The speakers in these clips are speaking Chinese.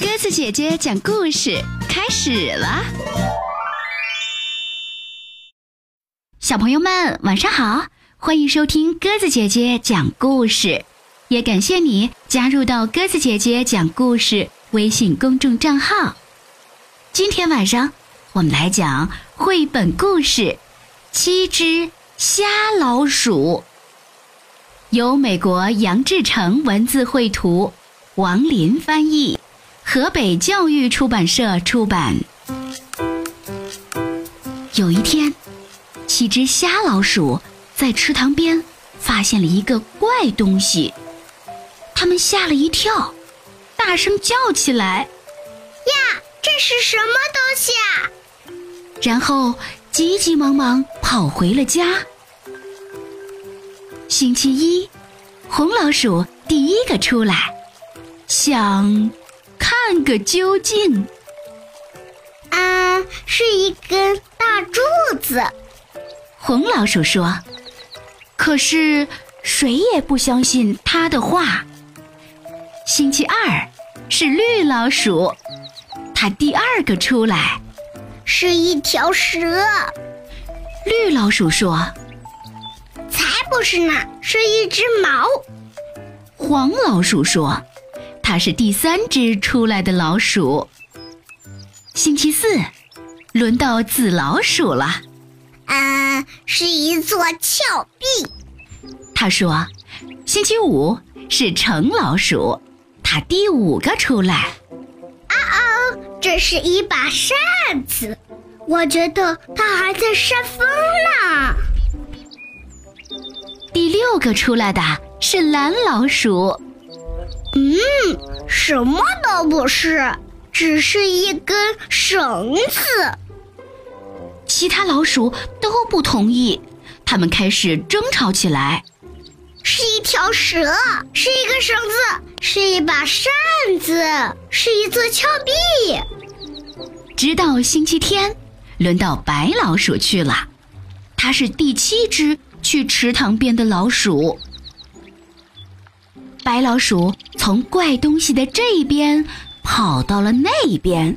鸽子姐姐讲故事开始了，小朋友们晚上好，欢迎收听鸽子姐姐讲故事，也感谢你加入到鸽子姐姐讲故事微信公众账号。今天晚上我们来讲绘本故事《七只瞎老鼠》，由美国杨志成文字绘图，王林翻译。河北教育出版社出版。有一天，七只瞎老鼠在池塘边发现了一个怪东西，它们吓了一跳，大声叫起来：“呀，这是什么东西啊？”然后急急忙忙跑回了家。星期一，红老鼠第一个出来，想。看个究竟。啊，是一根大柱子。红老鼠说：“可是谁也不相信他的话。”星期二是绿老鼠，它第二个出来，是一条蛇。绿老鼠说：“才不是呢，是一只毛。”黄老鼠说。它是第三只出来的老鼠。星期四，轮到紫老鼠了。嗯，是一座峭壁。他说：“星期五是橙老鼠，它第五个出来。”啊哦，这是一把扇子。我觉得它还在扇风呢。第六个出来的是蓝老鼠。嗯，什么都不是，只是一根绳子。其他老鼠都不同意，他们开始争吵起来。是一条蛇，是一根绳子，是一把扇子，是一座峭壁。直到星期天，轮到白老鼠去了，它是第七只去池塘边的老鼠。白老鼠从怪东西的这边跑到了那边，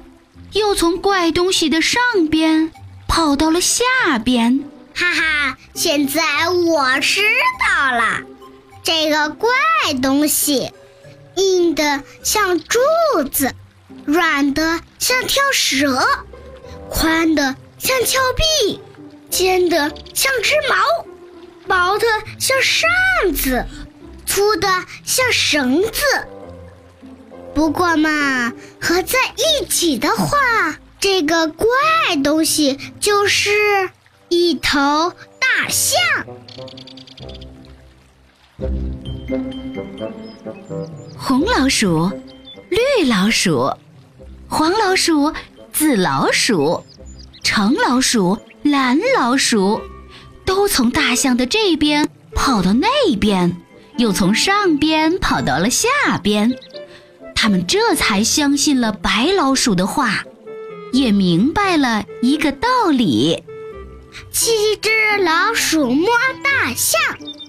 又从怪东西的上边跑到了下边。哈哈，现在我知道了，这个怪东西硬的像柱子，软的像条蛇，宽的像峭壁，尖的像只矛，薄的像扇子。粗的像绳子，不过嘛，合在一起的话，这个怪东西就是一头大象。红老鼠、绿老鼠、黄老鼠、紫老鼠、橙老鼠、蓝老鼠，都从大象的这边跑到那边。又从上边跑到了下边，他们这才相信了白老鼠的话，也明白了一个道理：七只老鼠摸大象，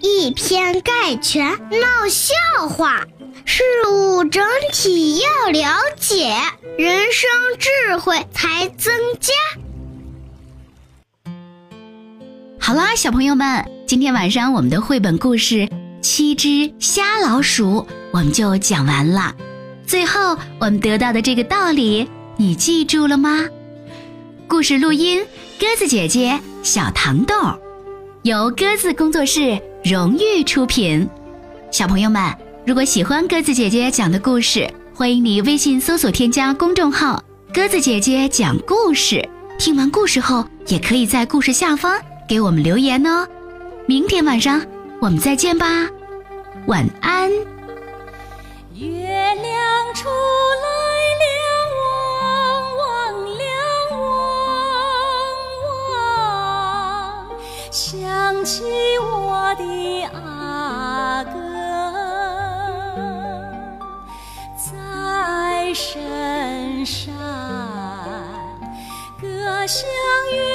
以偏概全闹笑话。事物整体要了解，人生智慧才增加。好啦，小朋友们，今天晚上我们的绘本故事。七只瞎老鼠，我们就讲完了。最后，我们得到的这个道理，你记住了吗？故事录音，鸽子姐姐小糖豆，由鸽子工作室荣誉出品。小朋友们，如果喜欢鸽子姐姐讲的故事，欢迎你微信搜索添加公众号“鸽子姐姐讲故事”。听完故事后，也可以在故事下方给我们留言哦。明天晚上。我们再见吧，晚安。月亮出来了，望望亮望望，想起我的阿哥在深山，歌向月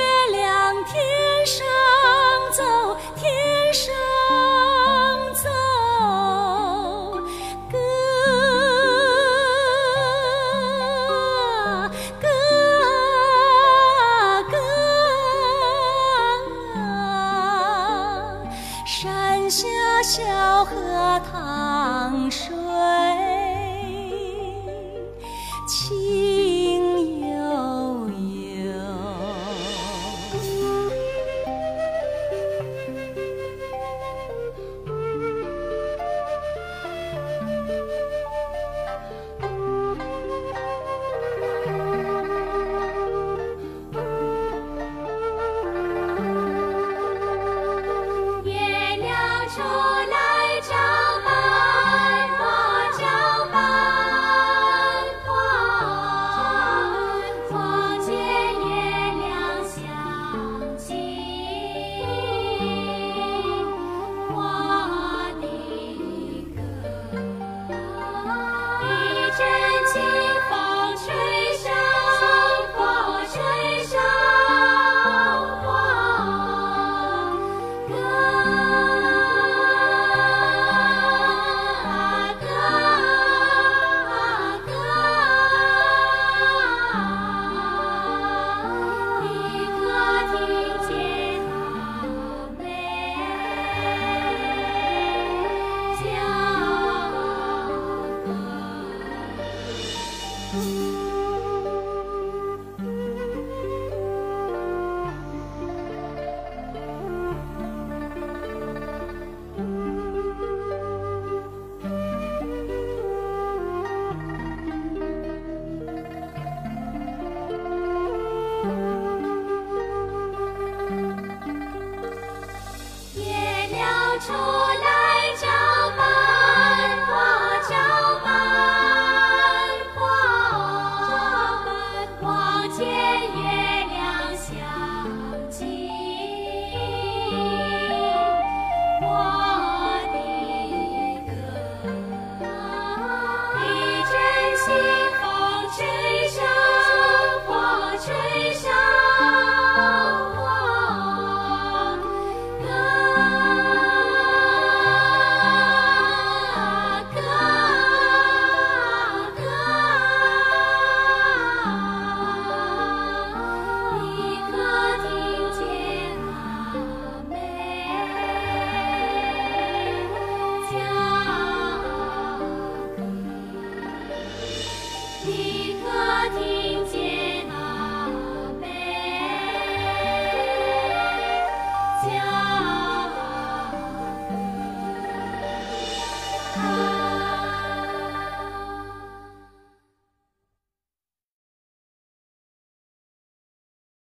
愁